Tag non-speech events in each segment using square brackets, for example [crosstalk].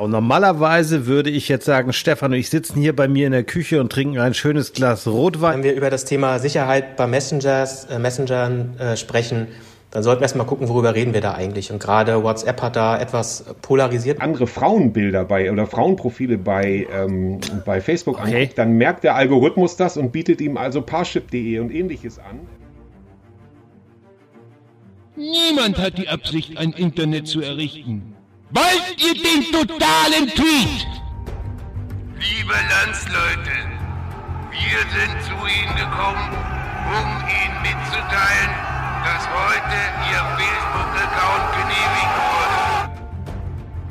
Und normalerweise würde ich jetzt sagen, Stefan und ich sitzen hier bei mir in der Küche und trinken ein schönes Glas Rotwein. Wenn wir über das Thema Sicherheit bei Messengers, äh, Messengern äh, sprechen, dann sollten wir erstmal gucken, worüber reden wir da eigentlich. Und gerade WhatsApp hat da etwas polarisiert. Andere Frauenbilder bei oder Frauenprofile bei, ähm, bei Facebook okay. anguckt, dann merkt der Algorithmus das und bietet ihm also Parship.de und ähnliches an. Niemand hat die Absicht, ein Internet zu errichten. Wollt ihr den totalen Tweet? Liebe Landsleute, wir sind zu Ihnen gekommen, um Ihnen mitzuteilen, dass heute Ihr Facebook-Account genehmigt wurde.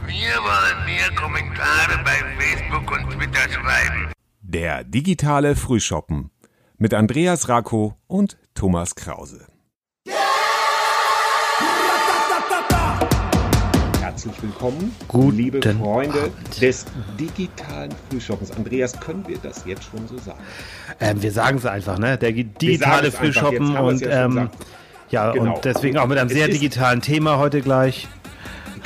Wir wollen mehr Kommentare bei Facebook und Twitter schreiben. Der digitale Frühshoppen mit Andreas Rako und Thomas Krause. Herzlich willkommen, Guten liebe Freunde Abend. des digitalen Frühshoppens. Andreas, können wir das jetzt schon so sagen? Ähm, wir sagen es einfach, ne? Der digitale Frühshoppen und ja, ähm, ja genau. und deswegen auch mit einem sehr digitalen Thema heute gleich.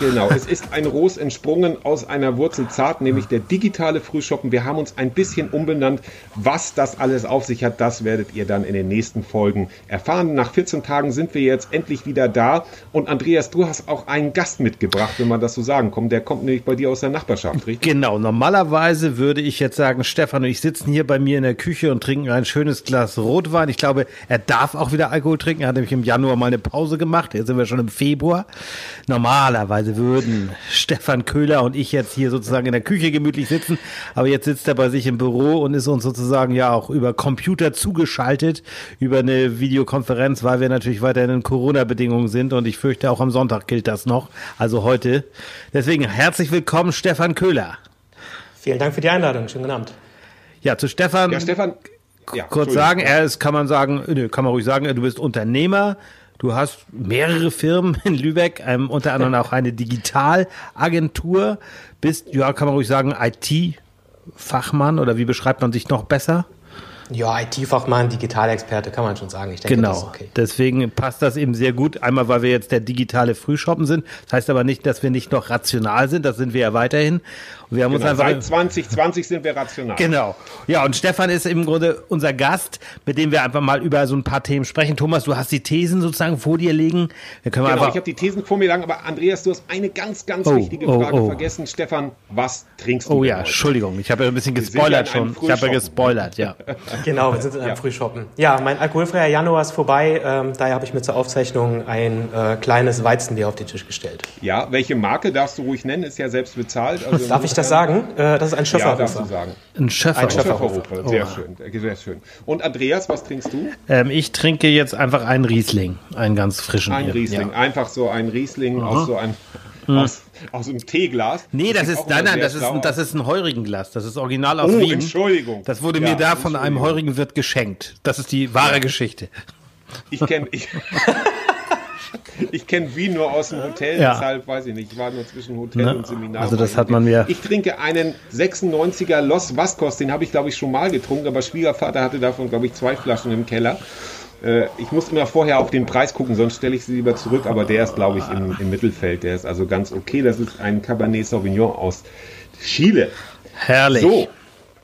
Genau, es ist ein Ros entsprungen aus einer Wurzel zart, nämlich der digitale Frühshoppen. Wir haben uns ein bisschen umbenannt. Was das alles auf sich hat, das werdet ihr dann in den nächsten Folgen erfahren. Nach 14 Tagen sind wir jetzt endlich wieder da. Und Andreas, du hast auch einen Gast mitgebracht, wenn man das so sagen kann. Der kommt nämlich bei dir aus der Nachbarschaft, richtig? Genau, normalerweise würde ich jetzt sagen, Stefan und ich sitzen hier bei mir in der Küche und trinken ein schönes Glas Rotwein. Ich glaube, er darf auch wieder Alkohol trinken. Er hat nämlich im Januar mal eine Pause gemacht. Jetzt sind wir schon im Februar. Normalerweise würden Stefan Köhler und ich jetzt hier sozusagen in der Küche gemütlich sitzen, aber jetzt sitzt er bei sich im Büro und ist uns sozusagen ja auch über Computer zugeschaltet, über eine Videokonferenz, weil wir natürlich weiterhin in Corona-Bedingungen sind und ich fürchte auch am Sonntag gilt das noch, also heute. Deswegen herzlich willkommen, Stefan Köhler. Vielen Dank für die Einladung, schönen guten Abend. Ja, zu Stefan. Ja, Stefan, ja, kurz sagen, er ist, kann man sagen, nö, kann man ruhig sagen, du bist Unternehmer, Du hast mehrere Firmen in Lübeck, ähm, unter anderem auch eine Digitalagentur. Bist, ja, kann man ruhig sagen, IT-Fachmann oder wie beschreibt man sich noch besser? Ja, IT-Fachmann, Digitalexperte, kann man schon sagen. Ich denke, genau. das ist okay. Deswegen passt das eben sehr gut. Einmal, weil wir jetzt der digitale Frühshoppen sind. Das heißt aber nicht, dass wir nicht noch rational sind. Das sind wir ja weiterhin. Und wir haben genau, uns einfach. Seit 2020 sind wir rational. Genau. Ja, und Stefan ist im Grunde unser Gast, mit dem wir einfach mal über so ein paar Themen sprechen. Thomas, du hast die Thesen sozusagen vor dir liegen. Da können wir genau, ich habe die Thesen vor mir liegen, aber Andreas, du hast eine ganz, ganz oh, wichtige oh, Frage oh. vergessen. Stefan, was trinkst du? Oh ja, heute? Entschuldigung. Ich habe ja ein bisschen gespoilert schon. Ich habe ja gespoilert, ja. [laughs] Genau, wir [laughs] sind in einem ja. Frühshoppen. Ja, mein alkoholfreier Januar ist vorbei. Ähm, daher habe ich mir zur Aufzeichnung ein äh, kleines Weizenbier auf den Tisch gestellt. Ja, welche Marke darfst du ruhig nennen? Ist ja selbst bezahlt. Also Darf ich das sagen? Äh, das ist ein Schöfferhofer. Ja, darfst du sagen. Ein Schöfferhofer. Ein Schöfferhofer. Sehr oh. schön, sehr schön. Und Andreas, was trinkst du? Ähm, ich trinke jetzt einfach einen Riesling, einen ganz frischen. Ein Riesling, ja. einfach so ein Riesling mhm. aus so einem hm. aus, aus einem Teeglas. Nee, das, das ist, nein, nein, das ist, ein, das ist ein Heurigenglas. Das ist original aus oh, Wien. Entschuldigung. Das wurde ja, mir da von einem heurigen Wirt geschenkt. Das ist die wahre ja. Geschichte. Ich kenne, ich, [laughs] ich kenne Wien nur aus dem Hotel, ja. deshalb weiß ich nicht. Ich war nur zwischen Hotel Na, und Seminar. Also das hat man mir. Ich trinke einen 96er Los Vascos, den habe ich glaube ich schon mal getrunken, aber Schwiegervater hatte davon glaube ich zwei Flaschen im Keller. Äh, ich muss immer vorher auf den Preis gucken, sonst stelle ich sie lieber zurück, aber der ist, glaube ich, im, im Mittelfeld. Der ist also ganz okay. Das ist ein Cabernet Sauvignon aus Chile. Herrlich. So,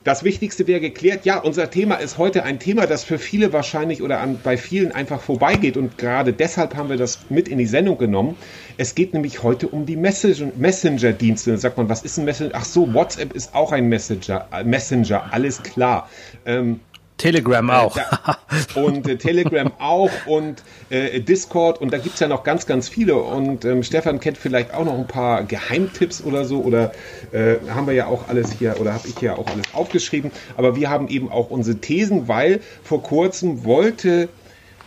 das Wichtigste wäre geklärt. Ja, unser Thema ist heute ein Thema, das für viele wahrscheinlich oder an, bei vielen einfach vorbeigeht. Und gerade deshalb haben wir das mit in die Sendung genommen. Es geht nämlich heute um die Messenger-Dienste. Sagt man, was ist ein Messenger? Ach so, WhatsApp ist auch ein Messenger. Messenger, alles klar. Ähm, Telegram äh, auch. [laughs] Und äh, Telegram auch und äh, Discord und da gibt's ja noch ganz, ganz viele. Und ähm, Stefan kennt vielleicht auch noch ein paar Geheimtipps oder so oder äh, haben wir ja auch alles hier oder habe ich ja auch alles aufgeschrieben. Aber wir haben eben auch unsere Thesen, weil vor kurzem wollte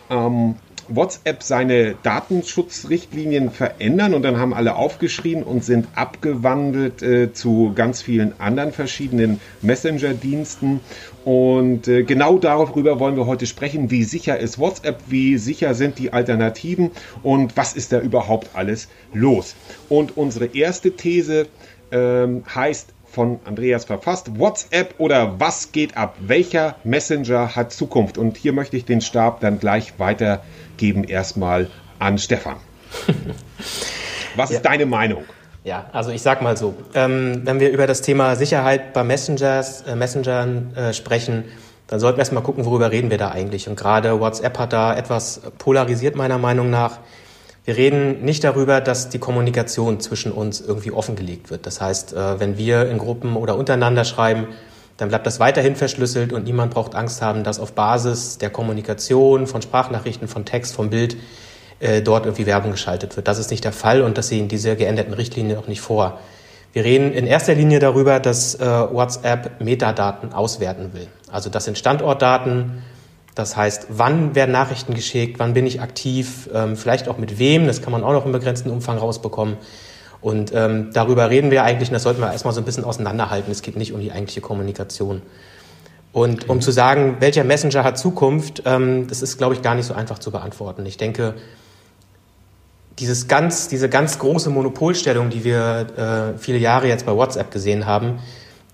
ähm, WhatsApp seine Datenschutzrichtlinien verändern und dann haben alle aufgeschrien und sind abgewandelt äh, zu ganz vielen anderen verschiedenen Messenger-Diensten. Und äh, genau darüber wollen wir heute sprechen. Wie sicher ist WhatsApp? Wie sicher sind die Alternativen? Und was ist da überhaupt alles los? Und unsere erste These ähm, heißt, von Andreas verfasst. WhatsApp oder was geht ab? Welcher Messenger hat Zukunft? Und hier möchte ich den Stab dann gleich weitergeben erstmal an Stefan. [laughs] Was ja. ist deine Meinung? Ja, also ich sag mal so, ähm, wenn wir über das Thema Sicherheit bei Messengers, äh, Messengern äh, sprechen, dann sollten wir erstmal gucken, worüber reden wir da eigentlich. Und gerade WhatsApp hat da etwas polarisiert meiner Meinung nach. Wir reden nicht darüber, dass die Kommunikation zwischen uns irgendwie offengelegt wird. Das heißt, äh, wenn wir in Gruppen oder untereinander schreiben, dann bleibt das weiterhin verschlüsselt und niemand braucht Angst haben, dass auf Basis der Kommunikation von Sprachnachrichten, von Text, vom Bild äh, dort irgendwie Werbung geschaltet wird. Das ist nicht der Fall und das sehen diese geänderten Richtlinien auch nicht vor. Wir reden in erster Linie darüber, dass äh, WhatsApp Metadaten auswerten will. Also das sind Standortdaten, das heißt, wann werden Nachrichten geschickt, wann bin ich aktiv, ähm, vielleicht auch mit wem, das kann man auch noch im begrenzten Umfang rausbekommen. Und ähm, darüber reden wir eigentlich, und das sollten wir erstmal so ein bisschen auseinanderhalten. Es geht nicht um die eigentliche Kommunikation. Und um zu sagen, welcher Messenger hat Zukunft, ähm, das ist, glaube ich, gar nicht so einfach zu beantworten. Ich denke, dieses ganz, diese ganz große Monopolstellung, die wir äh, viele Jahre jetzt bei WhatsApp gesehen haben,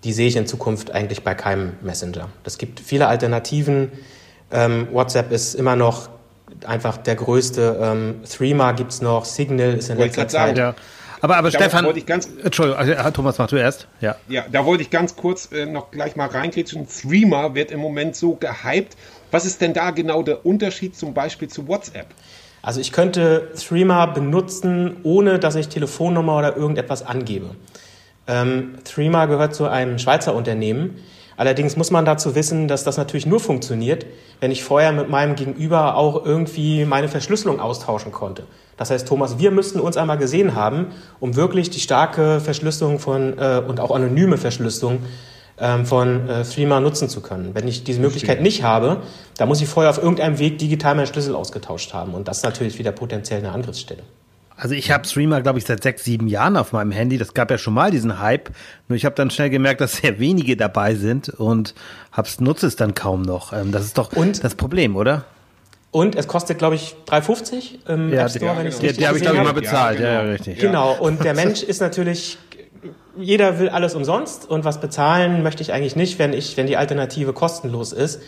die sehe ich in Zukunft eigentlich bei keinem Messenger. Es gibt viele Alternativen. Ähm, WhatsApp ist immer noch einfach der größte. Ähm, Threema gibt es noch, Signal ist in letzter Zeit. Ja. Aber, aber Da Stefan, wollte ich ganz- Entschuldigung, also, Thomas, mach du erst. Ja. Ja, da wollte ich ganz kurz äh, noch gleich mal reingrätschen. Threema wird im Moment so gehypt. Was ist denn da genau der Unterschied zum Beispiel zu WhatsApp? Also ich könnte Threema benutzen, ohne dass ich Telefonnummer oder irgendetwas angebe. Ähm, Threema gehört zu einem Schweizer Unternehmen. Allerdings muss man dazu wissen, dass das natürlich nur funktioniert, wenn ich vorher mit meinem Gegenüber auch irgendwie meine Verschlüsselung austauschen konnte. Das heißt, Thomas, wir müssten uns einmal gesehen haben, um wirklich die starke Verschlüsselung von äh, und auch anonyme Verschlüsselung von äh, Threema nutzen zu können. Wenn ich diese Möglichkeit nicht habe, dann muss ich vorher auf irgendeinem Weg digital meinen Schlüssel ausgetauscht haben. Und das ist natürlich wieder potenziell eine Angriffsstelle. Also ich habe Streamer, glaube ich, seit sechs, sieben Jahren auf meinem Handy. Das gab ja schon mal diesen Hype. Nur ich habe dann schnell gemerkt, dass sehr wenige dabei sind und hab's, nutze es dann kaum noch. Ähm, das ist doch Und- das Problem, oder? Und es kostet, glaube ich, 3,50 im App Store, wenn ich es die, richtig die habe ich, glaube ich, mal bezahlt. Ja, Ja, ja, genau. richtig. Genau, [laughs] und der Mensch ist natürlich, jeder will alles umsonst und was bezahlen möchte ich eigentlich nicht, wenn ich, wenn die Alternative kostenlos ist.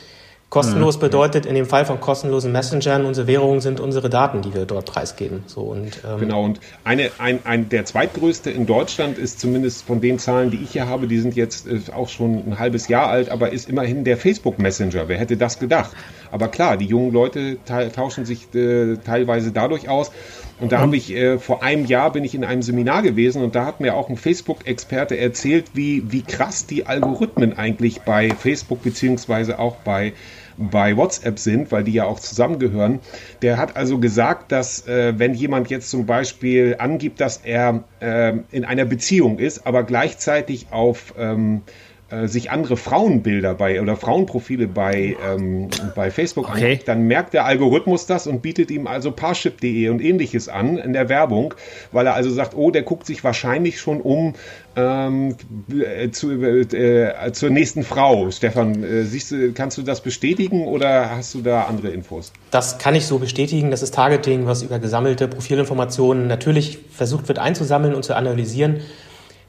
Kostenlos Mhm. bedeutet in dem Fall von kostenlosen Messengern, unsere Währung sind unsere Daten, die wir dort preisgeben. So und ähm, Genau, und eine, ein, ein, der zweitgrößte in Deutschland ist zumindest von den Zahlen, die ich hier habe, die sind jetzt äh, auch schon ein halbes Jahr alt, aber ist immerhin der Facebook Messenger. Wer hätte das gedacht? Aber klar, die jungen Leute ta- tauschen sich äh, teilweise dadurch aus. Und da habe ich äh, vor einem Jahr bin ich in einem Seminar gewesen und da hat mir auch ein Facebook-Experte erzählt, wie, wie krass die Algorithmen eigentlich bei Facebook beziehungsweise auch bei bei WhatsApp sind, weil die ja auch zusammengehören. Der hat also gesagt, dass äh, wenn jemand jetzt zum Beispiel angibt, dass er ähm, in einer Beziehung ist, aber gleichzeitig auf ähm, äh, sich andere Frauenbilder bei oder Frauenprofile bei, ähm, bei Facebook Okay. angibt, dann merkt der Algorithmus das und bietet ihm also Parship.de und ähnliches an in der Werbung, weil er also sagt, oh, der guckt sich wahrscheinlich schon um ähm, äh, zu, äh, zur nächsten Frau. Stefan, äh, siehst du, kannst du das bestätigen oder hast du da andere Infos? Das kann ich so bestätigen. Das ist Targeting, was über gesammelte Profilinformationen natürlich versucht wird einzusammeln und zu analysieren.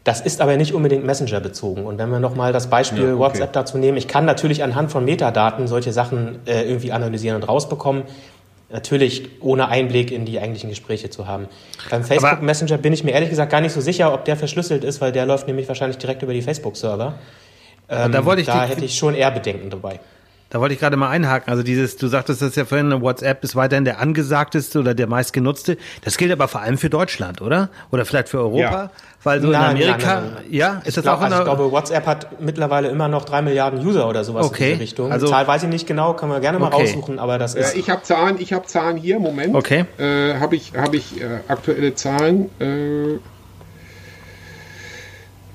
Das ist aber nicht unbedingt Messenger bezogen. Und wenn wir nochmal das Beispiel Ja, okay. WhatsApp dazu nehmen, ich kann natürlich anhand von Metadaten solche Sachen äh, irgendwie analysieren und rausbekommen. Natürlich ohne Einblick in die eigentlichen Gespräche zu haben. Beim Facebook Aber- Messenger bin ich mir ehrlich gesagt gar nicht so sicher, ob der verschlüsselt ist, weil der läuft nämlich wahrscheinlich direkt über die Facebook-Server. Ähm, da wollte ich da hätte ich schon eher Bedenken dabei. Da wollte ich gerade mal einhaken. Also dieses, du sagtest das ja vorhin, WhatsApp ist weiterhin der angesagteste oder der meistgenutzte. Das gilt aber vor allem für Deutschland, oder? Oder vielleicht für Europa? Ja. Weil so in Nein, Amerika, nein, nein, ja, ist Ich, das glaub, auch in also ich glaube, WhatsApp hat mittlerweile immer noch drei Milliarden User oder sowas Okay, in diese Richtung. also- Zahl weiß ich nicht genau, können wir gerne mal Okay. raussuchen, aber das Ja, ist. ich habe Zahlen, ich habe Zahlen hier, Moment. Okay. Äh, habe ich, habe ich äh, aktuelle Zahlen? Äh,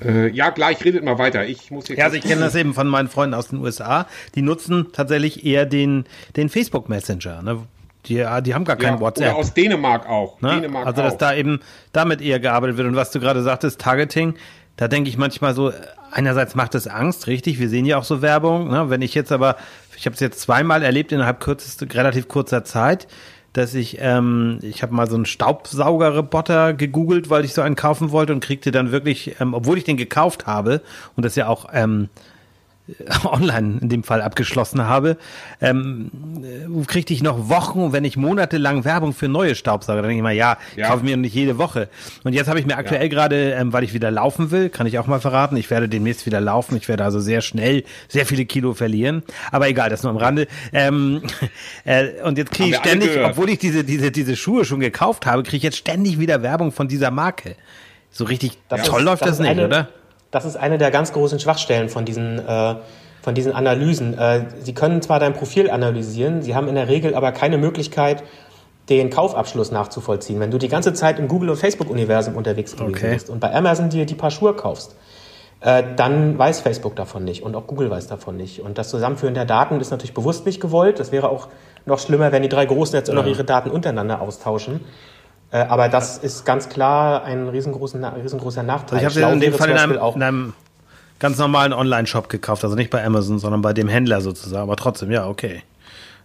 äh, ja, gleich redet mal weiter. Ich muss hier ja, also ich kenne das eben von meinen Freunden aus den USA. Die nutzen tatsächlich eher den, den Facebook Messenger. Ne? Die, die haben gar kein ja, WhatsApp. Oder aus Dänemark auch. Ne? Dänemark also, auch. dass da eben damit eher gearbeitet wird. Und was du gerade sagtest, Targeting, da denke ich manchmal so, einerseits macht es Angst, richtig, wir sehen ja auch so Werbung. Ne? Wenn ich jetzt aber, ich habe es jetzt zweimal erlebt innerhalb kürzester, relativ kurzer Zeit, dass ich, ähm, ich habe mal so einen Staubsaugerroboter gegoogelt, weil ich so einen kaufen wollte und kriegte dann wirklich, ähm, obwohl ich den gekauft habe und das ja auch ähm, [laughs] online in dem Fall abgeschlossen habe, ähm, äh, kriegte ich noch Wochen, wenn nicht monatelang Werbung für neue Staubsauger. Dann denke ich mal, ja, Ja. kaufe mir nicht jede Woche. Und jetzt habe ich mir aktuell gerade, ähm, weil ich wieder laufen will, kann ich auch mal verraten, ich werde demnächst wieder laufen. Ich werde also sehr schnell sehr viele Kilo verlieren. Aber egal, das nur am Rande. Ähm, [laughs] äh, und jetzt kriege ich ständig, obwohl ich diese, diese, diese Schuhe schon gekauft habe, kriege ich jetzt ständig wieder Werbung von dieser Marke. So richtig Das toll ist- läuft das, ist nicht, eine, oder? Das ist eine der ganz großen Schwachstellen von diesen, äh, von diesen Analysen. Äh, sie können zwar dein Profil analysieren, sie haben in der Regel aber keine Möglichkeit, den Kaufabschluss nachzuvollziehen. Wenn du die ganze Zeit im Google- und Facebook-Universum unterwegs gewesen Okay. bist und bei Amazon dir die paar Schuhe kaufst, äh, dann weiß Facebook davon nicht und auch Google weiß davon nicht. Und das Zusammenführen der Daten ist natürlich bewusst nicht gewollt. Das wäre auch noch schlimmer, wenn die drei Großen jetzt auch noch ihre Daten untereinander austauschen. Äh, aber das ist ganz klar ein riesengroßen, riesengroßer Nachteil. Also ich habe sie in dem Fall in einem, auch in einem ganz normalen Online-Shop gekauft, also nicht bei Amazon, sondern bei dem Händler sozusagen. Aber trotzdem, ja, okay.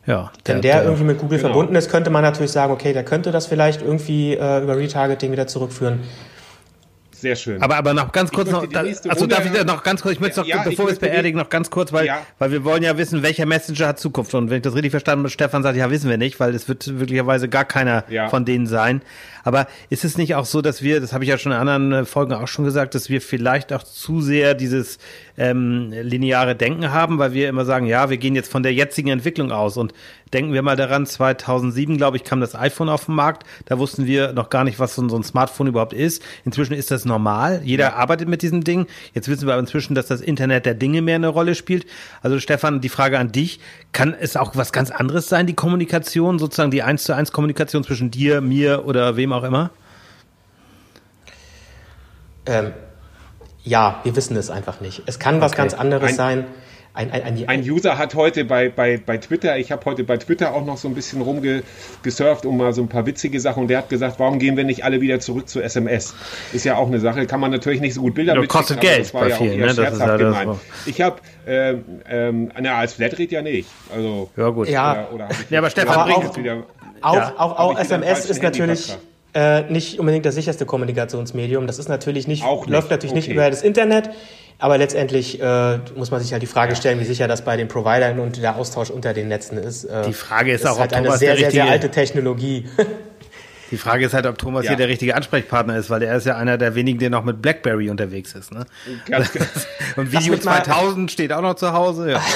Ja, Wenn der irgendwie mit Google genau. verbunden ist, könnte man natürlich sagen, okay, der könnte das vielleicht irgendwie äh, über Retargeting wieder zurückführen. Sehr schön. aber, aber noch ganz kurz noch, da, also darf ich da noch ganz kurz, ich möchte noch, Ja, bevor wir es beerdigen, noch ganz kurz, weil, Ja. weil wir wollen ja wissen, welcher Messenger hat Zukunft. Und wenn ich das richtig verstanden habe, Stefan sagt, ja, wissen wir nicht, weil es wird wirklicherweise gar keiner Ja. von denen sein. Aber ist es nicht auch so, dass wir, das habe ich ja schon in anderen äh, Folgen auch schon gesagt, dass wir vielleicht auch zu sehr dieses ähm, lineare Denken haben, weil wir immer sagen, ja, wir gehen jetzt von der jetzigen Entwicklung aus und denken wir mal daran, 2007, glaube ich, kam das iPhone auf den Markt, da wussten wir noch gar nicht, was so ein, Smartphone überhaupt ist. Inzwischen ist das normal, jeder arbeitet mit diesem Ding. Jetzt wissen wir aber inzwischen, dass das Internet der Dinge mehr eine Rolle spielt. Also Stefan, die Frage an dich, kann es auch was ganz anderes sein, die Kommunikation, sozusagen die 1 zu 1 Kommunikation zwischen dir, mir oder wem auch immer? Ähm, ja, wir wissen es einfach nicht. Es kann was Okay. ganz anderes Ein- sein. Ein, ein, ein, Ein User hat heute bei, bei, bei Twitter, ich habe heute bei Twitter auch noch so ein bisschen rumgesurft, um mal so ein paar witzige Sachen, und der hat gesagt, warum gehen wir nicht alle wieder zurück zu SMS? Ist ja auch eine Sache, kann man natürlich nicht so gut Bilder mitschicken, kostet aber Geld das war bei ja auch vielen, eher ne? Das ist ja das- gemeint. Ich habe, ähm, ähm, na, als Flatrate ja nicht. Also, Ja, gut. Ja. Oder, oder Ja, aber Stefan bringt- jetzt wieder, Auch, Ja. auch, auch SMS ist natürlich Handyvertrag. Äh, nicht unbedingt das sicherste Kommunikationsmedium. Das ist natürlich nicht, Auch nicht. läuft natürlich nicht Okay. über das Internet. Aber letztendlich äh, muss man sich halt die Frage stellen, wie sicher das bei den Providern und der Austausch unter den Netzen ist. Äh, Die Frage ist das auch, ist halt ob eine Thomas sehr, der sehr, sehr richtige- alte Technologie. [laughs] Die Frage ist halt, ob Thomas Ja. hier der richtige Ansprechpartner ist, weil er ist ja einer der wenigen, der noch mit BlackBerry unterwegs ist. Ne? ganz, [laughs] Und Lass Video mich mal- 2000 steht auch noch zu Hause. Ja. [laughs]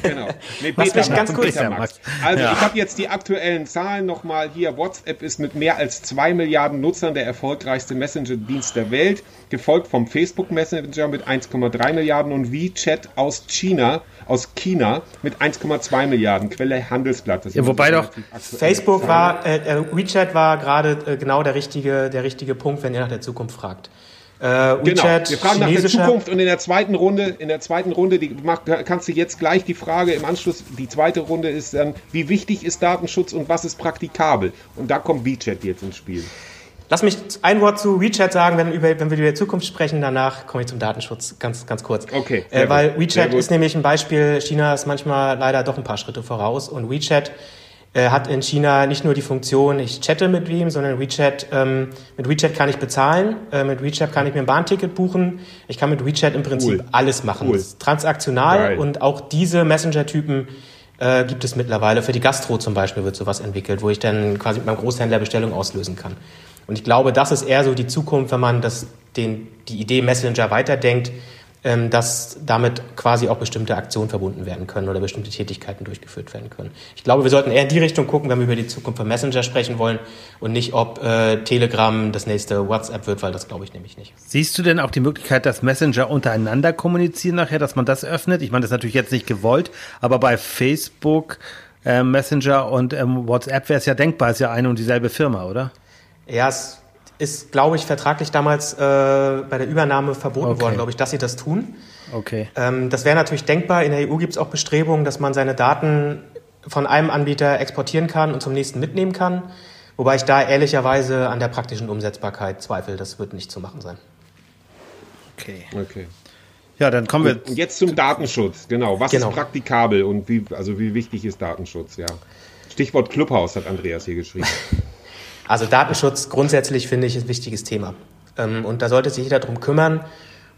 Genau. Nee, Was mich ganz kurz- Betamax. Also Ja. ich habe jetzt die aktuellen Zahlen nochmal hier. WhatsApp ist mit mehr als zwei Milliarden Nutzern der erfolgreichste Messenger-Dienst der Welt, gefolgt vom Facebook Messenger mit 1,3 Milliarden und WeChat aus China, aus China mit 1,2 Milliarden. Quelle Handelsblatt. Das Ja, wobei doch Facebook Zahlen. war, äh, äh, WeChat war gerade äh, genau der richtige, der richtige Punkt, wenn ihr nach der Zukunft fragt. Äh, Genau. WeChat, Wir fragen nach der Zukunft und in der zweiten Runde, in der zweiten Runde, die mach, kannst du jetzt gleich die Frage im Anschluss, die zweite Runde ist dann, wie wichtig ist Datenschutz und was ist praktikabel? Und da kommt WeChat jetzt ins Spiel. Lass mich ein Wort zu WeChat sagen, wenn, über, wenn wir über die Zukunft sprechen. Danach komme ich zum Datenschutz ganz, ganz kurz. Okay, Äh, weil gut, WeChat ist nämlich ein Beispiel. China ist manchmal leider doch ein paar Schritte voraus. Und WeChat äh, hat in China nicht nur die Funktion, ich chatte mit wem, sondern WeChat, ähm, mit WeChat kann ich bezahlen. Äh, mit WeChat kann ich mir ein Bahnticket buchen. Ich kann mit WeChat im Prinzip Cool. alles machen. Cool. Transaktional Geil. und auch diese Messenger-Typen äh, gibt es mittlerweile. Für die Gastro zum Beispiel wird sowas entwickelt, wo ich dann quasi mit meinem Großhändler Bestellung auslösen kann. Und ich glaube, das ist eher so die Zukunft, wenn man das, den, die Idee Messenger weiterdenkt, dass damit quasi auch bestimmte Aktionen verbunden werden können oder bestimmte Tätigkeiten durchgeführt werden können. Ich glaube, wir sollten eher in die Richtung gucken, wenn wir über die Zukunft von Messenger sprechen wollen und nicht, ob äh, Telegram das nächste WhatsApp wird, weil das glaube ich nämlich nicht. Siehst du denn auch die Möglichkeit, dass Messenger untereinander kommunizieren nachher, dass man das öffnet? Ich meine, das ist natürlich jetzt nicht gewollt, aber bei Facebook, äh, Messenger und ähm, WhatsApp wäre es ja denkbar, ist ja eine und dieselbe Firma, oder? Ja, es ist, glaube ich, vertraglich damals äh, bei der Übernahme verboten Okay. worden, glaube ich, dass sie das tun. Okay. Ähm, das wäre natürlich denkbar. In der EU gibt es auch Bestrebungen, dass man seine Daten von einem Anbieter exportieren kann und zum nächsten mitnehmen kann. Wobei ich da ehrlicherweise an der praktischen Umsetzbarkeit zweifle. Das wird nicht zu machen sein. Okay. Okay. Ja, dann kommen wir. Und jetzt zum Datenschutz, genau. Was Genau. ist praktikabel und wie, also wie wichtig ist Datenschutz, ja. Stichwort Clubhaus hat Andreas hier geschrieben. [laughs] Also Datenschutz grundsätzlich finde ich ein wichtiges Thema. Ähm, und da sollte sich jeder drum kümmern.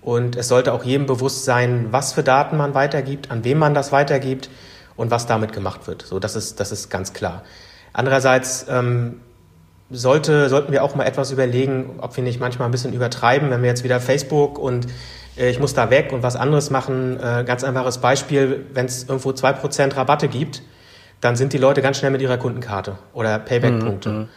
Und es sollte auch jedem bewusst sein, was für Daten man weitergibt, an wem man das weitergibt und was damit gemacht wird. So, das ist, das ist ganz klar. Andererseits ähm, sollte, sollten wir auch mal etwas überlegen, ob wir nicht manchmal ein bisschen übertreiben, wenn wir jetzt wieder Facebook und äh, ich muss da weg und was anderes machen. Äh, ganz einfaches Beispiel, wenn es irgendwo zwei Prozent Rabatte gibt, dann sind die Leute ganz schnell mit ihrer Kundenkarte oder Payback-Punkte. Mhm.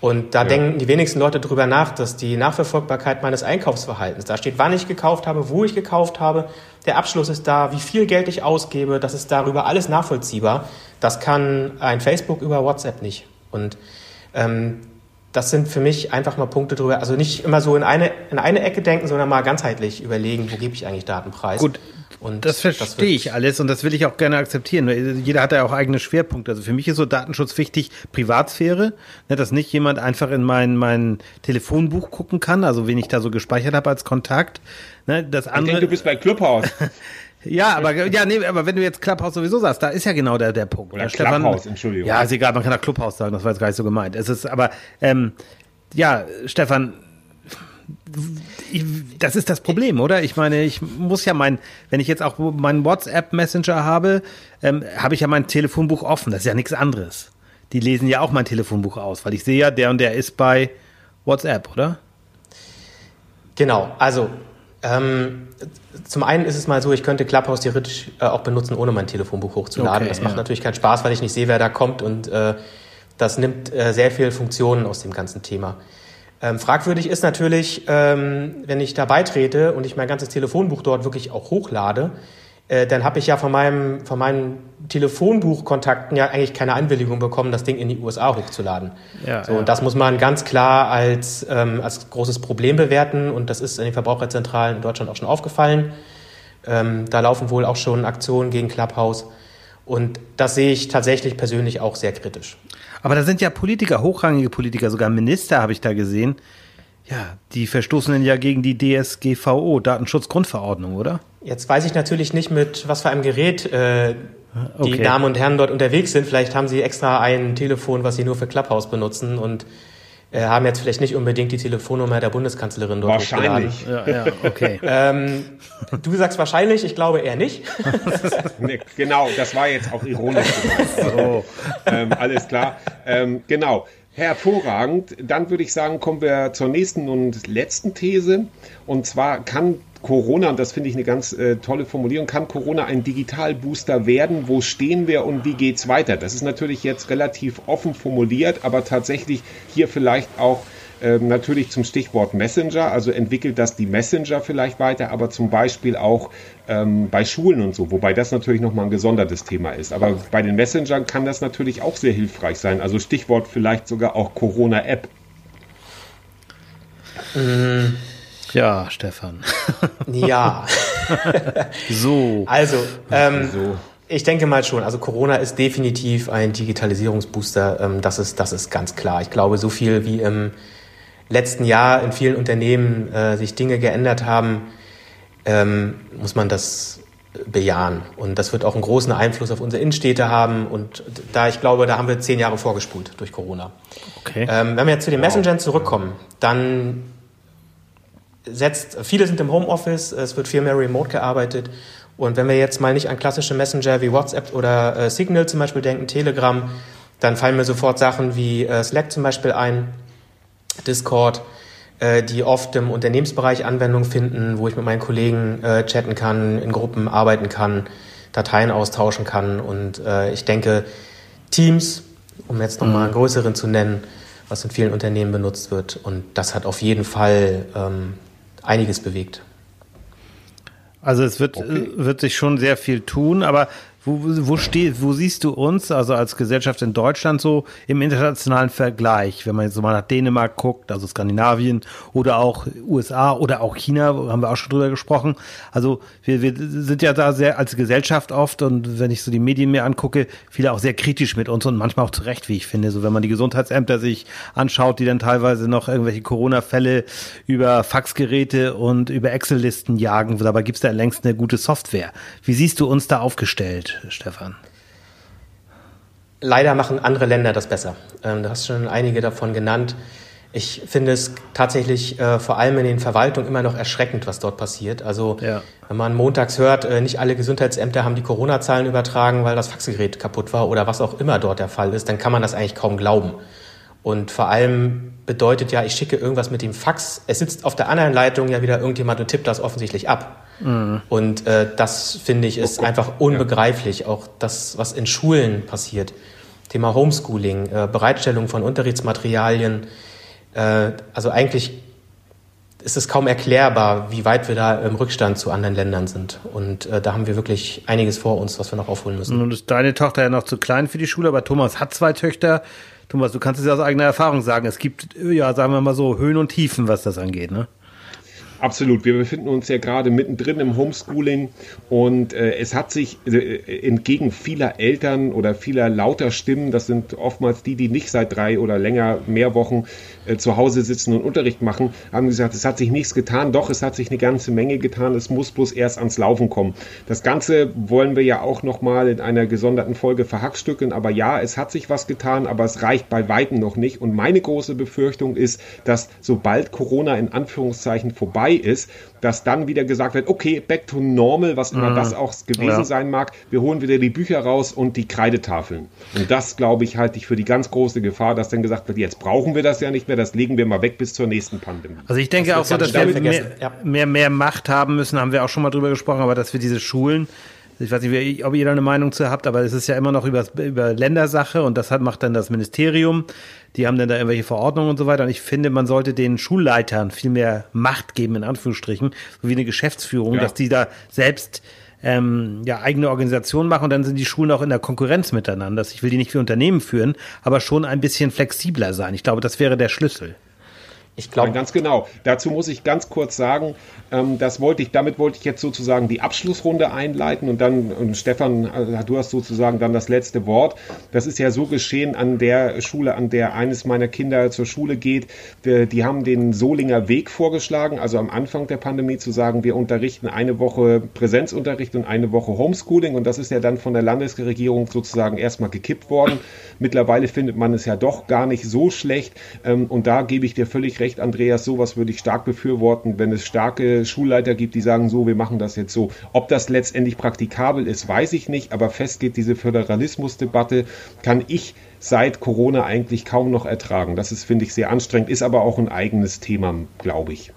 Und da ja. denken die wenigsten Leute drüber nach, dass die Nachverfolgbarkeit meines Einkaufsverhaltens, da steht, wann ich gekauft habe, wo ich gekauft habe, der Abschluss ist da, wie viel Geld ich ausgebe, das ist darüber alles nachvollziehbar. Das kann ein Facebook über WhatsApp nicht. Und ähm, das sind für mich einfach mal Punkte drüber. Also nicht immer so in eine, in eine Ecke denken, sondern mal ganzheitlich überlegen, wo gebe ich eigentlich Datenpreis. Gut, und das verstehe ich alles und das will ich auch gerne akzeptieren. Jeder hat ja auch eigene Schwerpunkte. Also für mich ist so Datenschutz wichtig, Privatsphäre, ne, dass nicht jemand einfach in mein, mein Telefonbuch gucken kann, also wen ich da so gespeichert habe als Kontakt. Ne, das andere, ich denke, du bist bei Clubhouse. [laughs] Ja, aber ja, nee, aber wenn du jetzt Clubhouse sowieso sagst, da ist ja genau der, der Punkt. Oder Stefan, Clubhouse, Entschuldigung. Ja, ist egal, man kann auch Clubhouse sagen, das war jetzt gar nicht so gemeint. Es ist, aber ähm, ja, Stefan, das ist das Problem, oder? Ich meine, ich muss ja mein, wenn ich jetzt auch meinen WhatsApp-Messenger habe, ähm, habe ich ja mein Telefonbuch offen. Das ist ja nichts anderes. Die lesen ja auch mein Telefonbuch aus, weil ich sehe ja, der und der ist bei WhatsApp, oder? Genau, also ähm, zum einen ist es mal so, ich könnte Clubhouse theoretisch äh, auch benutzen, ohne mein Telefonbuch hochzuladen. Okay, das macht ja. natürlich keinen Spaß, weil ich nicht sehe, wer da kommt und äh, das nimmt äh, sehr viel Funktionen aus dem ganzen Thema. Ähm, fragwürdig ist natürlich, ähm, wenn ich da beitrete und ich mein ganzes Telefonbuch dort wirklich auch hochlade, äh, dann habe ich ja von meinem von meinen Telefonbuchkontakten ja eigentlich keine Einwilligung bekommen, das Ding in die USA hochzuladen. Ja, so, ja. Und das muss man ganz klar als, ähm, als großes Problem bewerten und das ist in den Verbraucherzentralen in Deutschland auch schon aufgefallen. Ähm, da laufen wohl auch schon Aktionen gegen Clubhouse und das sehe ich tatsächlich persönlich auch sehr kritisch. Aber da sind ja Politiker, hochrangige Politiker, sogar Minister habe ich da gesehen. Ja, die verstoßen ja gegen die DSGVO, Datenschutzgrundverordnung, oder? Jetzt weiß ich natürlich nicht, mit was für einem Gerät äh, die okay. Damen und Herren dort unterwegs sind. Vielleicht haben sie extra ein Telefon, was sie nur für Clubhouse benutzen und haben jetzt vielleicht nicht unbedingt die Telefonnummer der Bundeskanzlerin dort Wahrscheinlich. Ja, ja, okay. [laughs] ähm, du sagst wahrscheinlich, ich glaube eher nicht. [laughs] nee, genau, das war jetzt auch ironisch. [laughs] so. ähm, alles klar. Ähm, genau. Hervorragend. Dann würde ich sagen, kommen wir zur nächsten und letzten These. Und zwar kann Corona, und das finde ich eine ganz äh, tolle Formulierung, kann Corona ein Digitalbooster werden? Wo stehen wir und wie geht es weiter? Das ist natürlich jetzt relativ offen formuliert, aber tatsächlich hier vielleicht auch ähm, natürlich zum Stichwort Messenger, also entwickelt das die Messenger vielleicht weiter, aber zum Beispiel auch ähm, bei Schulen und so, wobei das natürlich nochmal ein gesondertes Thema ist. Aber bei den Messengern kann das natürlich auch sehr hilfreich sein. Also Stichwort vielleicht sogar auch Corona-App. Mhm. Ja, Stefan. [laughs] ja. so. Also, ähm, so. Ich denke mal schon. Also Corona ist definitiv ein Digitalisierungsbooster. Ähm, das ist, das ist ganz klar. Ich glaube, so viel wie im letzten Jahr in vielen Unternehmen äh, sich Dinge geändert haben, ähm, muss man das bejahen. Und das wird auch einen großen Einfluss auf unsere Innenstädte haben. Und da, ich glaube, da haben wir zehn Jahre vorgespult durch Corona. Okay. Ähm, wenn wir jetzt zu den Messengern zurückkommen, dann setzt, viele sind im Homeoffice, es wird viel mehr remote gearbeitet. Und wenn wir jetzt mal nicht an klassische Messenger wie WhatsApp oder äh, Signal zum Beispiel denken, Telegram, dann fallen mir sofort Sachen wie äh, Slack zum Beispiel ein, Discord, äh, die oft im Unternehmensbereich Anwendung finden, wo ich mit meinen Kollegen äh, chatten kann, in Gruppen arbeiten kann, Dateien austauschen kann. Und äh, ich denke, Teams, um jetzt nochmal einen mhm. größeren zu nennen, was in vielen Unternehmen benutzt wird. Und das hat auf jeden Fall ähm, einiges bewegt. Also es wird, okay. wird sich schon sehr viel tun, aber wo, wo, steht, wo siehst du uns, also als Gesellschaft in Deutschland so im internationalen Vergleich, wenn man jetzt mal nach Dänemark guckt, also Skandinavien oder auch USA oder auch China, haben wir auch schon drüber gesprochen. Also wir, wir sind ja da sehr als Gesellschaft oft und wenn ich so die Medien mir angucke, viele auch sehr kritisch mit uns und manchmal auch zu Recht, wie ich finde. So wenn man die Gesundheitsämter sich anschaut, die dann teilweise noch irgendwelche Corona-Fälle über Faxgeräte und über Excel-Listen jagen, dabei gibt es da längst eine gute Software. Wie siehst du uns da aufgestellt? Stefan? Leider machen andere Länder das besser. Ähm, du hast schon einige davon genannt. Ich finde es tatsächlich äh, vor allem in den Verwaltungen immer noch erschreckend, was dort passiert. Also Ja. wenn man montags hört, äh, nicht alle Gesundheitsämter haben die Corona-Zahlen übertragen, weil das Faxgerät kaputt war oder was auch immer dort der Fall ist, dann kann man das eigentlich kaum glauben. Und vor allem bedeutet ja, ich schicke irgendwas mit dem Fax. Es sitzt auf der anderen Leitung ja wieder irgendjemand und tippt das offensichtlich ab. Und äh, das finde ich ist einfach unbegreiflich. Auch das, was in Schulen passiert. Thema Homeschooling, äh, Bereitstellung von Unterrichtsmaterialien. Äh, also eigentlich ist es kaum erklärbar, wie weit wir da im Rückstand zu anderen Ländern sind. Und äh, da haben wir wirklich einiges vor uns, was wir noch aufholen müssen. Nun ist deine Tochter ja noch zu klein für die Schule, aber Thomas hat zwei Töchter. Thomas, du kannst es ja aus eigener Erfahrung sagen. Es gibt, ja, sagen wir mal so, Höhen und Tiefen, was das angeht, ne? Absolut. Wir befinden uns ja gerade mittendrin im Homeschooling und äh, es hat sich äh, entgegen vieler Eltern oder vieler lauter Stimmen, das sind oftmals die, die nicht seit drei oder länger, mehr Wochen äh, zu Hause sitzen und Unterricht machen, haben gesagt, es hat sich nichts getan. Doch, es hat sich eine ganze Menge getan. Es muss bloß erst ans Laufen kommen. Das Ganze wollen wir ja auch nochmal in einer gesonderten Folge verhackstücken. Aber ja, es hat sich was getan, aber es reicht bei Weitem noch nicht. Und meine große Befürchtung ist, dass sobald Corona in Anführungszeichen vorbei ist, dass dann wieder gesagt wird, okay, back to normal, was immer das auch gewesen Ja. sein mag. Wir holen wieder die Bücher raus und die Kreidetafeln. Und das, glaube ich, halte ich für die ganz große Gefahr, dass dann gesagt wird, jetzt brauchen wir das ja nicht mehr, das legen wir mal weg bis zur nächsten Pandemie. Also ich denke Das auch so, dass wir mehr, mehr, mehr Macht haben müssen, haben wir auch schon mal drüber gesprochen, aber dass wir diese Schulen, ich weiß nicht, ob ihr da eine Meinung zu habt, aber es ist ja immer noch über, über Ländersache und das hat, macht dann das Ministerium. Die haben dann da irgendwelche Verordnungen und so weiter. Und ich finde, man sollte den Schulleitern viel mehr Macht geben, in Anführungsstrichen, so wie eine Geschäftsführung, Ja. dass die da selbst ähm, ja, eigene Organisationen machen und dann sind die Schulen auch in der Konkurrenz miteinander. Ich will die nicht wie Unternehmen führen, aber schon ein bisschen flexibler sein. Ich glaube, das wäre der Schlüssel. Ich glaube, ganz genau. Dazu muss ich ganz kurz sagen, ähm, das wollte ich, damit wollte ich jetzt sozusagen die Abschlussrunde einleiten und dann, und Stefan, äh, du hast sozusagen dann das letzte Wort. Das ist ja so geschehen an der Schule, an der eines meiner Kinder zur Schule geht. Die, die haben den Solinger Weg vorgeschlagen, also am Anfang der Pandemie zu sagen, wir unterrichten eine Woche Präsenzunterricht und eine Woche Homeschooling und das ist ja dann von der Landesregierung sozusagen erstmal gekippt worden. Mittlerweile findet man es ja doch gar nicht so schlecht ähm, und da gebe ich dir völlig recht, Andreas, sowas würde ich stark befürworten, wenn es starke Schulleiter gibt, die sagen, so, wir machen das jetzt so. Ob das letztendlich praktikabel ist, weiß ich nicht, aber fest geht diese Föderalismusdebatte, kann ich seit Corona eigentlich kaum noch ertragen. Das ist, finde ich, sehr anstrengend, ist aber auch ein eigenes Thema, glaube ich.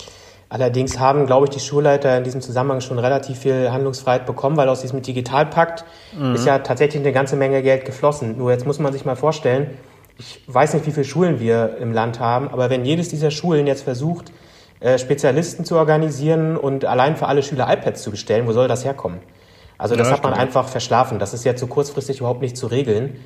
Allerdings haben, glaube ich, die Schulleiter in diesem Zusammenhang schon relativ viel Handlungsfreiheit bekommen, weil aus diesem Digitalpakt ist ja tatsächlich eine ganze Menge Geld geflossen. Nur jetzt muss man sich mal vorstellen, ich weiß nicht, wie viele Schulen wir im Land haben, aber wenn jedes dieser Schulen jetzt versucht, äh, Spezialisten zu organisieren und allein für alle Schüler iPads zu bestellen, wo soll das herkommen? Also das Ja, hat man stimmt. einfach verschlafen. Das ist jetzt so kurzfristig überhaupt nicht zu regeln.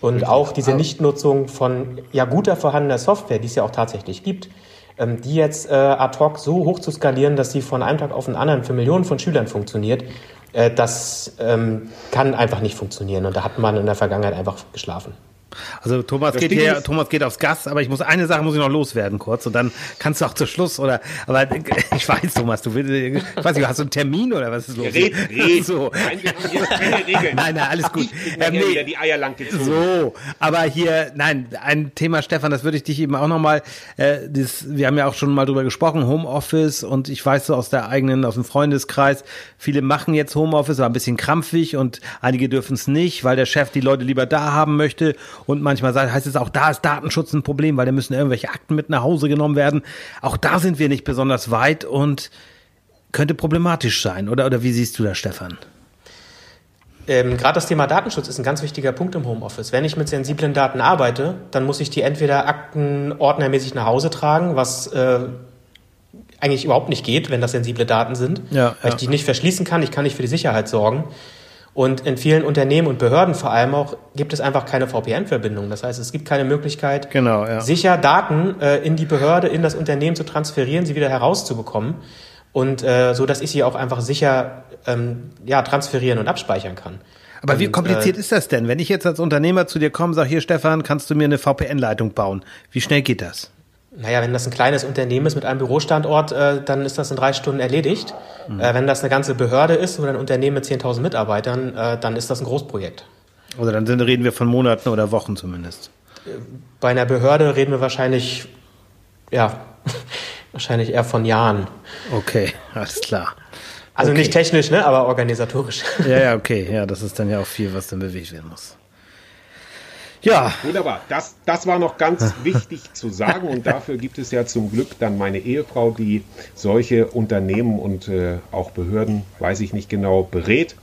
Und auch diese Nichtnutzung von ja guter vorhandener Software, die es ja auch tatsächlich gibt, ähm, die jetzt äh, ad hoc so hoch zu skalieren, dass sie von einem Tag auf den anderen für Millionen von Schülern funktioniert, äh, das ähm, kann einfach nicht funktionieren. Und da hat man in der Vergangenheit einfach geschlafen. Also Thomas Das geht Ding hier, Thomas geht aufs Gas, aber ich muss eine Sache muss ich noch loswerden kurz und dann kannst du auch zu Schluss oder aber [laughs] ich weiß Thomas, du willst, ich weiß nicht, hast du einen Termin oder was ist los? Red, red. So. Nein, wir haben jetzt keine Regeln. Nein, nein, alles gut. Ich Ähm, nee. wieder die Eier lang gezogen. So, aber hier, nein, ein Thema, Stefan, das würde ich dich eben auch nochmal, äh, das, wir haben ja auch schon mal drüber gesprochen, Homeoffice und ich weiß so aus der eigenen, aus dem Freundeskreis, viele machen jetzt Homeoffice, aber ein bisschen krampfig und einige dürfen es nicht, weil der Chef die Leute lieber da haben möchte und manchmal heißt es auch, da ist Datenschutz ein Problem, weil da müssen irgendwelche Akten mit nach Hause genommen werden. Auch da sind wir nicht besonders weit und könnte problematisch sein, oder, oder wie siehst du das, Stefan? Ähm, Gerade das Thema Datenschutz ist ein ganz wichtiger Punkt im Homeoffice. Wenn ich mit sensiblen Daten arbeite, dann muss ich die entweder aktenordnermäßig nach Hause tragen, was äh, eigentlich überhaupt nicht geht, wenn das sensible Daten sind, Ja, weil ja. ich die nicht verschließen kann, ich kann nicht für die Sicherheit sorgen. Und in vielen Unternehmen und Behörden vor allem auch gibt es einfach keine VPN-Verbindung. Das heißt, es gibt keine Möglichkeit, Genau, ja. sicher Daten äh, in die Behörde, in das Unternehmen zu transferieren, sie wieder herauszubekommen und äh, so, dass ich sie auch einfach sicher ähm, ja, transferieren und abspeichern kann. Aber wie Und, kompliziert äh, ist das denn? Wenn ich jetzt als Unternehmer zu dir komme, sag hier Stefan, kannst du mir eine VPN-Leitung bauen? Wie schnell geht das? Naja, wenn das ein kleines Unternehmen ist mit einem Bürostandort, äh, dann ist das in drei Stunden erledigt. Äh, wenn das eine ganze Behörde ist oder ein Unternehmen mit 10.000 Mitarbeitern, äh, dann ist das ein Großprojekt. Oder dann reden wir von Monaten oder Wochen zumindest. Bei einer Behörde reden wir wahrscheinlich ja, [laughs] wahrscheinlich eher von Jahren. Okay, [laughs] alles klar. Also Okay. nicht technisch, ne, aber organisatorisch. Ja, ja, [laughs] okay. Ja, das ist dann ja auch viel, was dann bewegt werden muss. Ja, Wunderbar. Das, das war noch ganz [laughs] wichtig zu sagen und dafür gibt es ja zum Glück dann meine Ehefrau, die solche Unternehmen und äh, auch Behörden, weiß ich nicht genau, berät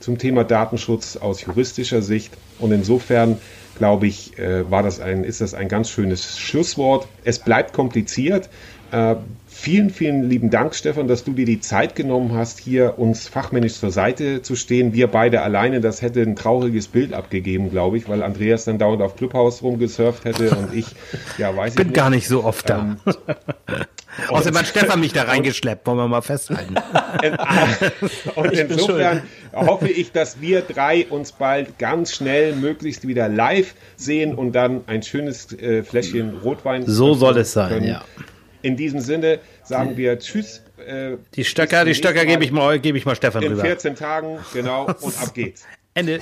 zum Thema Datenschutz aus juristischer Sicht. Und insofern glaube ich, äh, war das ein, ist das ein ganz schönes Schlusswort. Es bleibt kompliziert. Äh, vielen, vielen lieben Dank, Stefan, dass du dir die Zeit genommen hast, hier uns fachmännisch zur Seite zu stehen. Wir beide alleine, das hätte ein trauriges Bild abgegeben, glaube ich, weil Andreas dann dauernd auf Clubhouse rumgesurft hätte und ich, ja, weiß ich bin nicht. gar nicht so oft da. Ähm, [laughs] Außerdem hat Stefan mich da reingeschleppt, wollen wir mal festhalten. [laughs] Und bin insofern hoffe ich, dass wir drei uns bald ganz schnell möglichst wieder live sehen und dann ein schönes äh, Fläschchen Rotwein. So soll es sein, können. ja. In diesem Sinne sagen wir Tschüss. Äh, Die Stöcker, die Stöcker gebe ich mal, gebe ich mal Stefan in rüber. 14 Tagen, genau, und ab geht's. [laughs] Ende.